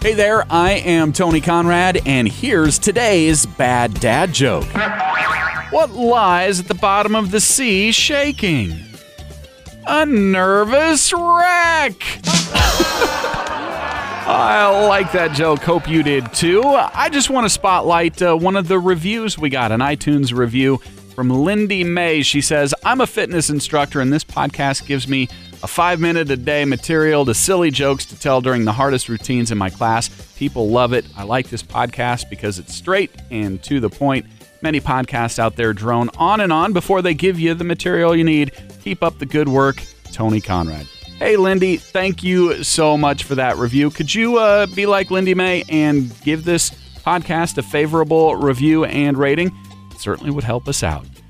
Hey there, I am Tony Conrad, and here's today's bad dad joke. What lies at the bottom of the sea shaking? A nervous wreck! I like that joke. Hope you did too. I just want to spotlight uh, one of the reviews we got an iTunes review from Lindy May. She says, I'm a fitness instructor, and this podcast gives me a five minute a day material to silly jokes to tell during the hardest routines in my class. People love it. I like this podcast because it's straight and to the point. Many podcasts out there drone on and on before they give you the material you need. Keep up the good work, Tony Conrad. Hey, Lindy, thank you so much for that review. Could you uh, be like Lindy May and give this podcast a favorable review and rating? It certainly would help us out.